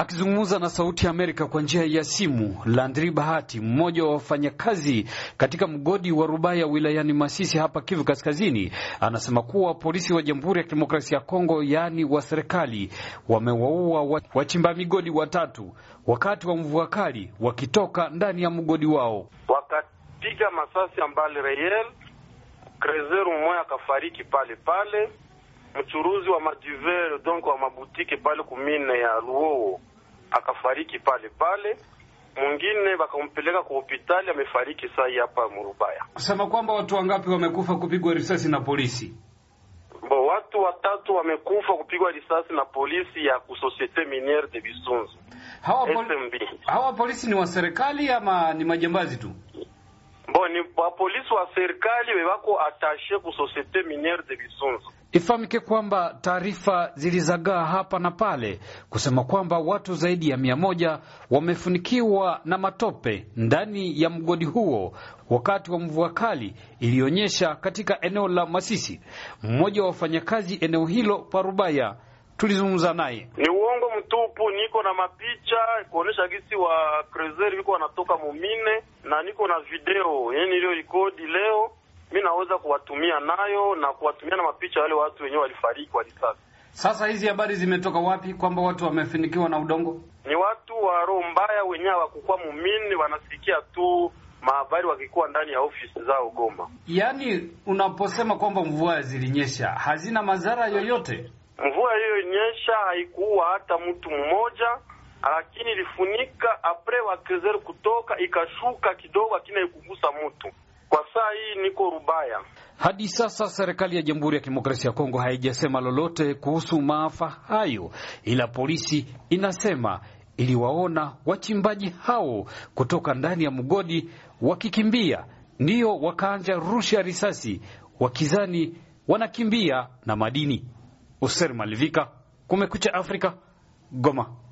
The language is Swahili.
Akizungumza na Sauti ya Amerika kwa njia ya simu, Landri Bahati, mmoja wa wafanyakazi katika mgodi wa Rubaya wilayani Masisi hapa Kivu Kaskazini, anasema kuwa polisi wa Jamhuri ya Kidemokrasia ya Kongo, yaani wa serikali, wamewaua wachimba migodi watatu wakati wa mvua kali wakitoka ndani ya mgodi wao, wakapiga masasi ambali reyel krezeru mmoja akafariki pale pale mchuruzi wa madiver donc wa mabutike pale kumine ya Luoo akafariki pale pale, mwingine wakampeleka kwa hospitali amefariki saa hii hapa Murubaya. Kusema kwamba watu wangapi wamekufa kupigwa risasi na polisi? Bo, watu watatu wamekufa kupigwa risasi na polisi ya kusosiete miniere de Bisunzu. Hawa, pol hawa polisi ni wa serikali ama ni majambazi tu? Bo, ni wa serikali wako atashe ku societe miniere de Bisunzu. Ifahamike kwamba taarifa zilizagaa hapa na pale kusema kwamba watu zaidi ya mia moja wamefunikiwa na matope ndani ya mgodi huo wakati wa mvua kali ilionyesha katika eneo la Masisi. Mmoja wa wafanyakazi eneo hilo Parubaya tulizungumza naye. Ni uongo mtupu, niko na mapicha kuonesha gisi wa krezeri viko wanatoka mumine na niko na video yeye niliyo ikodi leo mi naweza kuwatumia nayo na kuwatumia na mapicha wale watu wenyewe walifariki kwa risasi. Sasa hizi habari zimetoka wapi kwamba watu wamefunikiwa na udongo? Ni watu wa roho mbaya wenyewe hawakukuwa mumini, wanasikia tu mahabari wakikuwa ndani ya ofisi zao Goma. Yaani, unaposema kwamba mvua zilinyesha hazina madhara yoyote? Mvua iliyonyesha haikuua hata mtu mmoja, lakini ilifunika apre wakrezer kutoka ikashuka kidogo, lakini haikugusa mtu. Kwa saa hii niko Rubaya. Hadi sasa serikali ya Jamhuri ya Kidemokrasia ya Kongo haijasema lolote kuhusu maafa hayo, ila polisi inasema iliwaona wachimbaji hao kutoka ndani ya mgodi wakikimbia, ndiyo wakaanja rusha risasi wakizani wanakimbia na madini. User Malivika, Kumekucha Afrika, Goma.